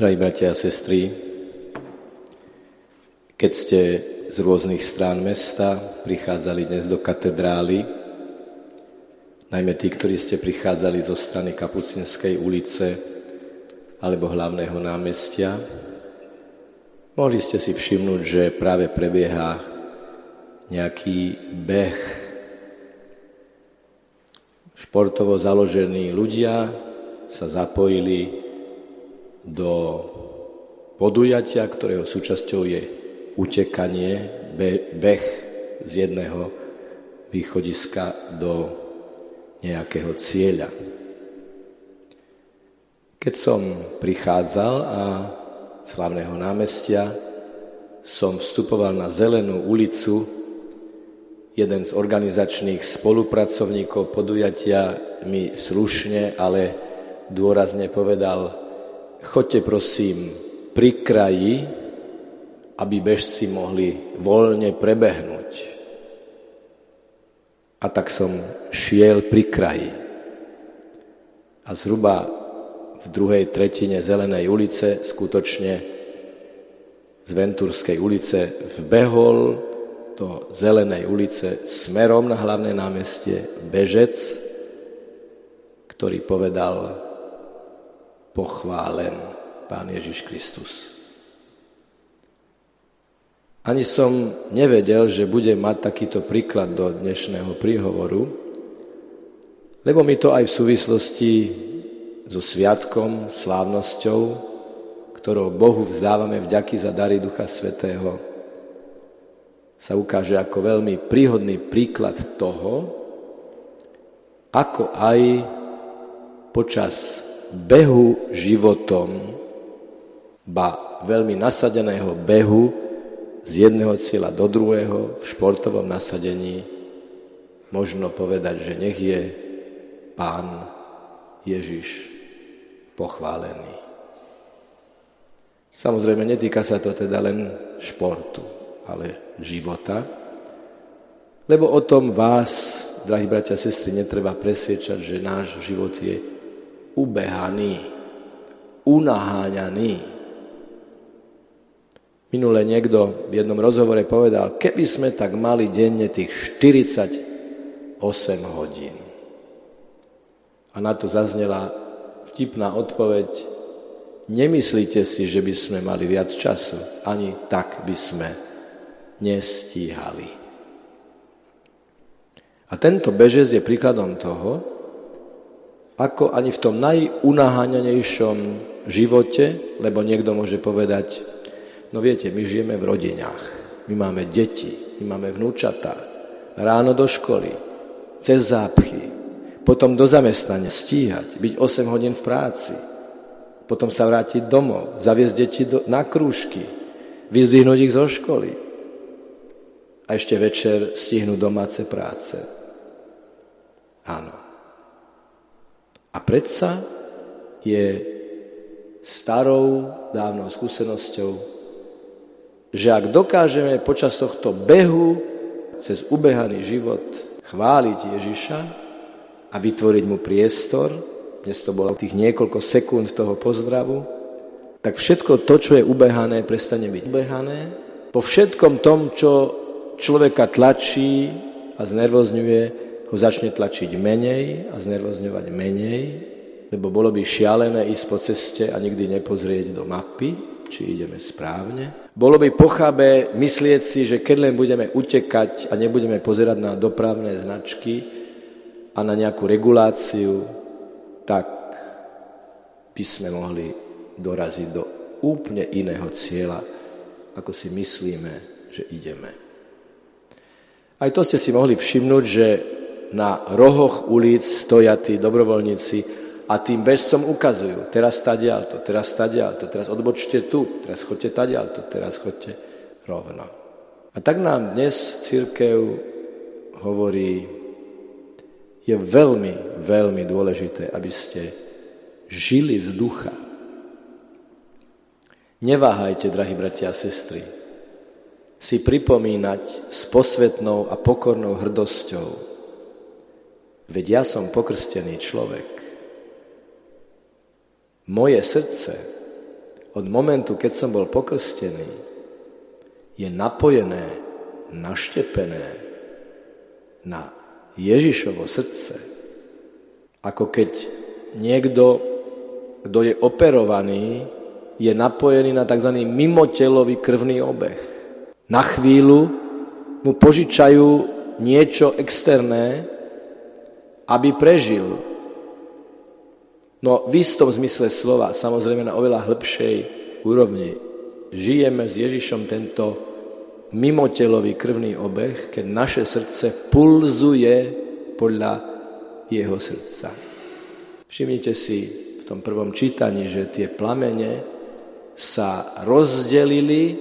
Drahí bratia a sestry, keď ste z rôznych strán mesta prichádzali dnes do katedrály, najmä tí, ktorí ste prichádzali zo strany Kapucinskej ulice alebo hlavného námestia, mohli ste si všimnúť, že práve prebieha nejaký beh. Športovo založení ľudia sa zapojili do podujatia, ktorého súčasťou je utekanie, beh z jedného východiska do nejakého cieľa. Keď som prichádzal a z hlavného námestia som vstupoval na zelenú ulicu, jeden z organizačných spolupracovníkov podujatia mi slušne, ale dôrazne povedal, Choďte prosím pri kraji, aby bežci mohli voľne prebehnúť. A tak som šiel pri kraji. A zhruba v druhej tretine Zelenej ulice, skutočne z Ventúrskej ulice, vbehol do Zelenej ulice smerom na hlavné námestie bežec, ktorý povedal, pochválen Pán Ježiš Kristus. Ani som nevedel, že budem mať takýto príklad do dnešného príhovoru, lebo mi to aj v súvislosti so sviatkom, slávnosťou, ktorou Bohu vzdávame vďaky za dary Ducha Svetého, sa ukáže ako veľmi príhodný príklad toho, ako aj počas behu životom, ba veľmi nasadeného behu z jedného cieľa do druhého v športovom nasadení, možno povedať, že nech je Pán Ježiš pochválený. Samozrejme, netýka sa to teda len športu, ale života, lebo o tom vás, drahí bratia a sestry, netreba presviečať, že náš život je ubehaný, unaháňaný. Minule niekto v jednom rozhovore povedal, keby sme tak mali denne tých 48 hodín. A na to zaznela vtipná odpoveď, nemyslíte si, že by sme mali viac času, ani tak by sme nestíhali. A tento bežec je príkladom toho, ako ani v tom najunaháňanejšom živote, lebo niekto môže povedať, no viete, my žijeme v rodinách, my máme deti, my máme vnúčatá, ráno do školy, cez zápchy, potom do zamestnania, stíhať, byť 8 hodín v práci, potom sa vrátiť domov, zaviesť deti do, na krúžky, vyzdvihnúť ich zo školy a ešte večer stihnúť domáce práce. Áno. A predsa je starou dávnou skúsenosťou, že ak dokážeme počas tohto behu cez ubehaný život chváliť Ježiša a vytvoriť mu priestor, dnes to bolo tých niekoľko sekúnd toho pozdravu, tak všetko to, čo je ubehané, prestane byť ubehané. Po všetkom tom, čo človeka tlačí a znervozňuje, ho začne tlačiť menej a znervozňovať menej, lebo bolo by šialené ísť po ceste a nikdy nepozrieť do mapy, či ideme správne. Bolo by pochabé myslieť si, že keď len budeme utekať a nebudeme pozerať na dopravné značky a na nejakú reguláciu, tak by sme mohli doraziť do úplne iného cieľa, ako si myslíme, že ideme. Aj to ste si mohli všimnúť, že na rohoch ulic stoja tí dobrovoľníci a tým bežcom ukazujú, teraz tadialto, teraz tadialto, teraz odbočte tu, teraz chodte tadialto, teraz chodte rovno. A tak nám dnes církev hovorí, je veľmi, veľmi dôležité, aby ste žili z ducha. Neváhajte, drahí bratia a sestry, si pripomínať s posvetnou a pokornou hrdosťou, Veď ja som pokrstený človek. Moje srdce od momentu, keď som bol pokrstený, je napojené, naštepené na Ježišovo srdce, ako keď niekto, kto je operovaný, je napojený na tzv. mimotelový krvný obeh. Na chvíľu mu požičajú niečo externé, aby prežil. No v istom zmysle slova, samozrejme na oveľa hĺbšej úrovni, žijeme s Ježišom tento mimotelový krvný obeh, keď naše srdce pulzuje podľa jeho srdca. Všimnite si v tom prvom čítaní, že tie plamene sa rozdelili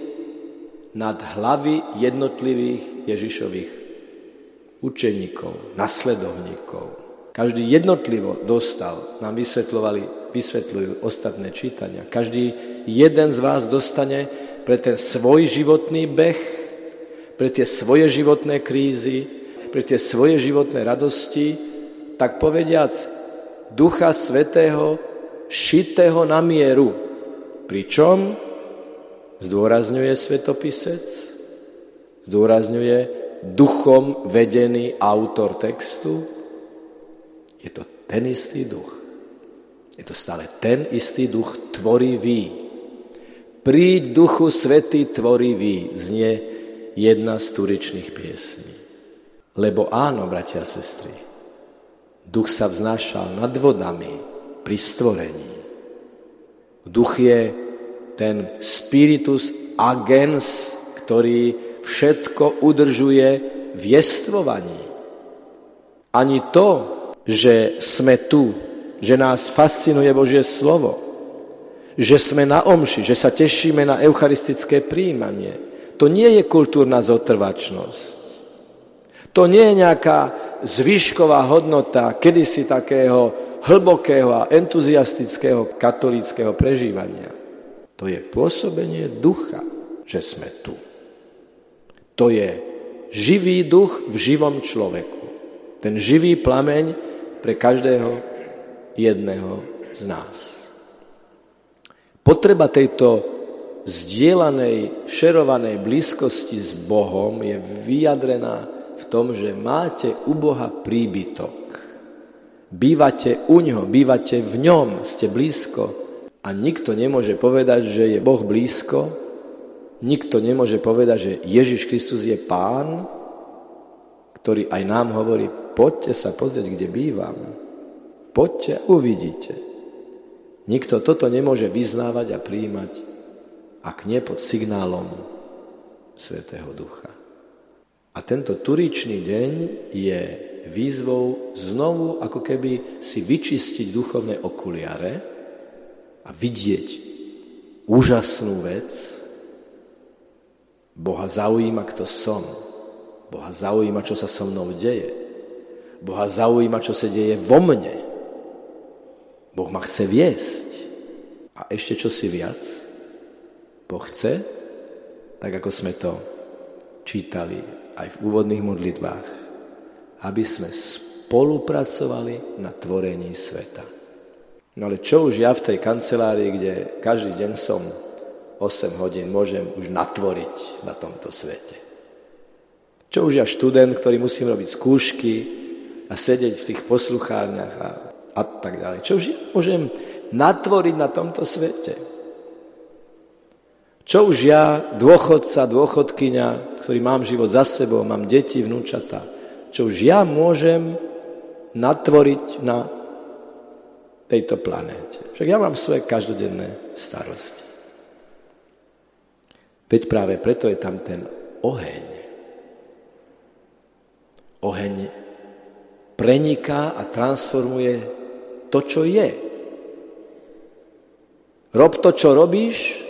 nad hlavy jednotlivých Ježišových učeníkov, nasledovníkov. Každý jednotlivo dostal, nám vysvetľovali, vysvetľujú ostatné čítania. Každý jeden z vás dostane pre ten svoj životný beh, pre tie svoje životné krízy, pre tie svoje životné radosti, tak povediac Ducha Svetého šitého na mieru, Pričom zdôrazňuje svetopisec, zdôrazňuje duchom vedený autor textu, je to ten istý duch. Je to stále ten istý duch tvorivý. Príď duchu svetý tvorivý, znie jedna z turičných piesní. Lebo áno, bratia a sestry, duch sa vznášal nad vodami pri stvorení. Duch je ten spiritus agens, ktorý všetko udržuje v jestvovaní. Ani to, že sme tu, že nás fascinuje Božie slovo, že sme na omši, že sa tešíme na eucharistické príjmanie, to nie je kultúrna zotrvačnosť. To nie je nejaká zvyšková hodnota kedysi takého hlbokého a entuziastického katolíckého prežívania. To je pôsobenie ducha, že sme tu. To je živý duch v živom človeku. Ten živý plameň pre každého jedného z nás. Potreba tejto zdieľanej, šerovanej blízkosti s Bohom je vyjadrená v tom, že máte u Boha príbytok. Bývate u ňo, bývate v ňom, ste blízko a nikto nemôže povedať, že je Boh blízko, nikto nemôže povedať, že Ježiš Kristus je Pán, ktorý aj nám hovorí, poďte sa pozrieť, kde bývam. Poďte uvidíte. Nikto toto nemôže vyznávať a príjmať, ak nie pod signálom Svetého Ducha. A tento turičný deň je výzvou znovu ako keby si vyčistiť duchovné okuliare a vidieť úžasnú vec. Boha zaujíma, kto som. Boha zaujíma, čo sa so mnou deje. Boha zaujíma, čo sa deje vo mne. Boh ma chce viesť. A ešte čo si viac? Boh chce, tak ako sme to čítali aj v úvodných modlitbách, aby sme spolupracovali na tvorení sveta. No ale čo už ja v tej kancelárii, kde každý deň som 8 hodín môžem už natvoriť na tomto svete. Čo už ja študent, ktorý musím robiť skúšky a sedieť v tých posluchárniach a, a tak ďalej. Čo už ja môžem natvoriť na tomto svete. Čo už ja, dôchodca, dôchodkyňa, ktorý mám život za sebou, mám deti, vnúčata, čo už ja môžem natvoriť na tejto planéte. Však ja mám svoje každodenné starosti. Veď práve preto je tam ten oheň. Oheň preniká a transformuje to, čo je. Rob to, čo robíš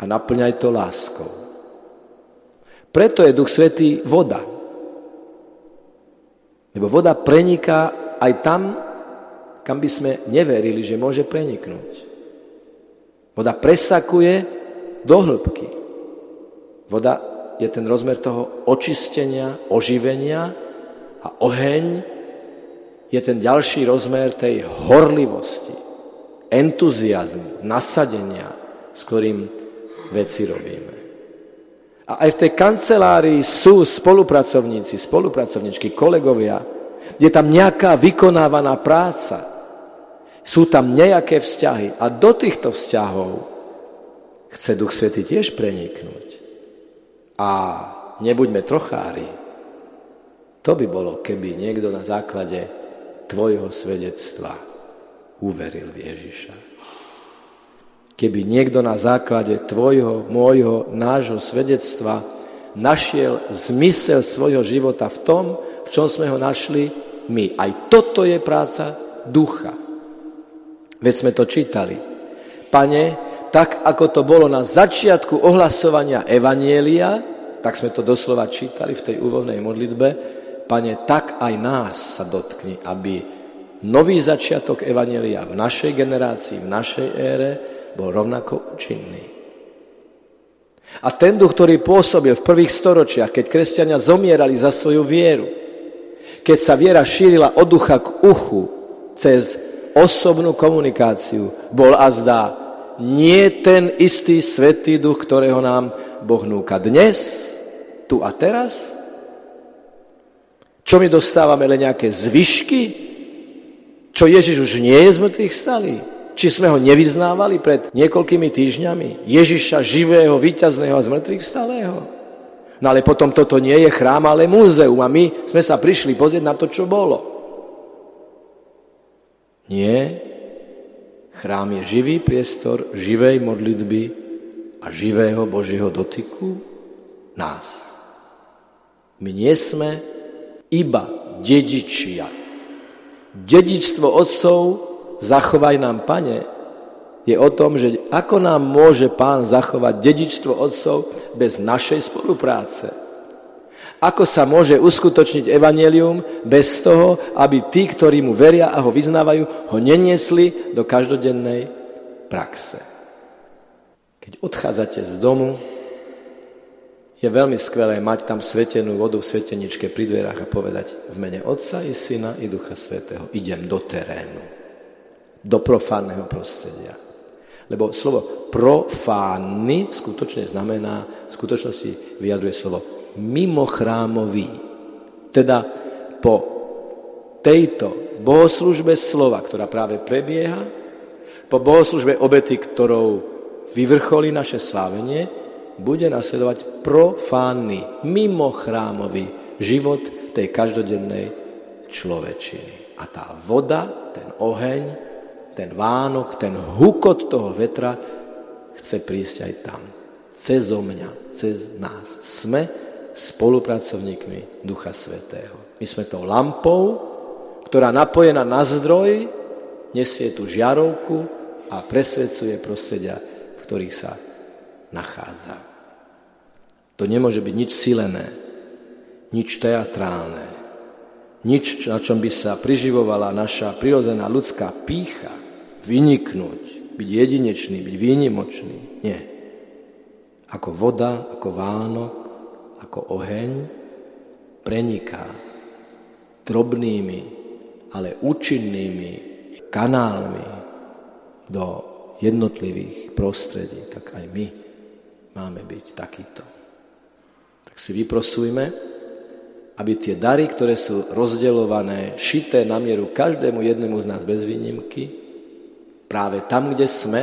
a naplňaj to láskou. Preto je Duch Svetý voda. Lebo voda preniká aj tam, kam by sme neverili, že môže preniknúť. Voda presakuje do hĺbky. Voda je ten rozmer toho očistenia, oživenia a oheň je ten ďalší rozmer tej horlivosti, entuziasmu, nasadenia, s ktorým veci robíme. A aj v tej kancelárii sú spolupracovníci, spolupracovničky, kolegovia, je tam nejaká vykonávaná práca. Sú tam nejaké vzťahy. A do týchto vzťahov chce Duch Svety tiež preniknúť. A nebuďme trochári. To by bolo, keby niekto na základe tvojho svedectva uveril v Ježiša. Keby niekto na základe tvojho, môjho, nášho svedectva našiel zmysel svojho života v tom, v čom sme ho našli my. Aj toto je práca ducha. Veď sme to čítali. Pane, tak ako to bolo na začiatku ohlasovania Evanielia, tak sme to doslova čítali v tej úvodnej modlitbe, Pane, tak aj nás sa dotkni, aby nový začiatok Evanielia v našej generácii, v našej ére, bol rovnako účinný. A ten duch, ktorý pôsobil v prvých storočiach, keď kresťania zomierali za svoju vieru, keď sa viera šírila od ducha k uchu cez osobnú komunikáciu, bol a zdá nie ten istý svetý duch, ktorého nám Boh núka dnes, tu a teraz? Čo my dostávame len nejaké zvyšky? Čo Ježiš už nie je z mŕtvych stalý? Či sme ho nevyznávali pred niekoľkými týždňami? Ježiša živého, víťazného a zmrtvých stalého? No ale potom toto nie je chrám, ale múzeum a my sme sa prišli pozrieť na to, čo bolo. Nie. Chrám je živý priestor živej modlitby a živého Božieho dotyku nás. My nie sme iba dedičia. Dedičstvo otcov zachovaj nám, pane, je o tom, že ako nám môže pán zachovať dedičstvo otcov bez našej spolupráce. Ako sa môže uskutočniť evanelium bez toho, aby tí, ktorí mu veria a ho vyznávajú, ho neniesli do každodennej praxe. Keď odchádzate z domu, je veľmi skvelé mať tam svetenú vodu v sveteničke pri dverách a povedať v mene Otca i Syna i Ducha Svetého idem do terénu do profánneho prostredia. Lebo slovo profánny skutočne znamená, v skutočnosti vyjadruje slovo mimochrámový. Teda po tejto bohoslužbe slova, ktorá práve prebieha, po bohoslužbe obety, ktorou vyvrcholí naše slávenie, bude nasledovať profánny, mimochrámový život tej každodennej človečiny. A tá voda, ten oheň, ten Vánok, ten hukot toho vetra chce prísť aj tam. Cez mňa, cez nás. Sme spolupracovníkmi Ducha Svetého. My sme tou lampou, ktorá napojená na zdroj, nesie tú žiarovku a presvedcuje prostredia, v ktorých sa nachádza. To nemôže byť nič silené, nič teatrálne, nič, na čom by sa priživovala naša prirodzená ľudská pícha, vyniknúť, byť jedinečný, byť výnimočný. Nie. Ako voda, ako Vánok, ako oheň preniká drobnými, ale účinnými kanálmi do jednotlivých prostredí, tak aj my máme byť takýto. Tak si vyprosujme, aby tie dary, ktoré sú rozdeľované, šité na mieru každému jednému z nás bez výnimky, práve tam, kde sme,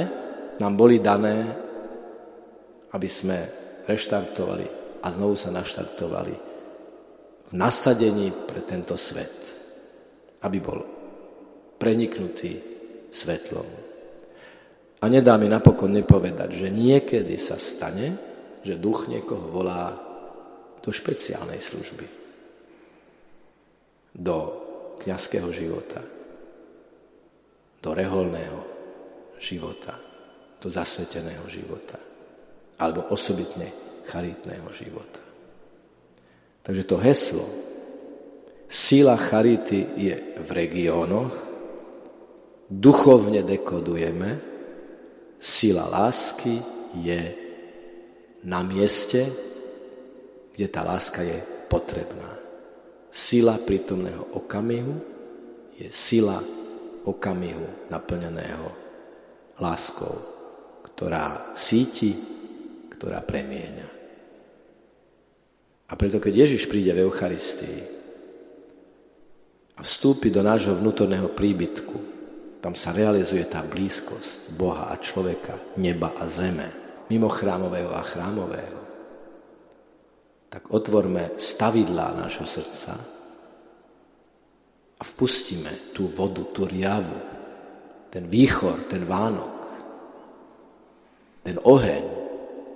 nám boli dané, aby sme reštartovali a znovu sa naštartovali v nasadení pre tento svet, aby bol preniknutý svetlom. A nedá mi napokon nepovedať, že niekedy sa stane, že duch niekoho volá do špeciálnej služby, do kniazského života, do reholného života, do zasveteného života, alebo osobitne charitného života. Takže to heslo Sila charity je v regiónoch, duchovne dekodujeme, sila lásky je na mieste, kde tá láska je potrebná. Sila prítomného okamihu je sila okamihu naplneného láskou, ktorá síti, ktorá premieňa. A preto, keď Ježiš príde v Eucharistii a vstúpi do nášho vnútorného príbytku, tam sa realizuje tá blízkosť Boha a človeka, neba a zeme, mimo chrámového a chrámového. Tak otvorme stavidlá nášho srdca a vpustíme tú vodu, tú riavu, ten výchor, ten Vánok, ten oheň,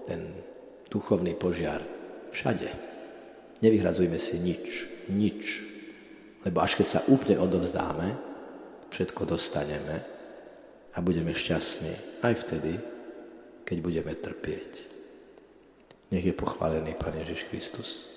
ten duchovný požiar všade. Nevyhradzujme si nič, nič. Lebo až keď sa úplne odovzdáme, všetko dostaneme a budeme šťastní aj vtedy, keď budeme trpieť. Nech je pochválený Pán Ježiš Kristus.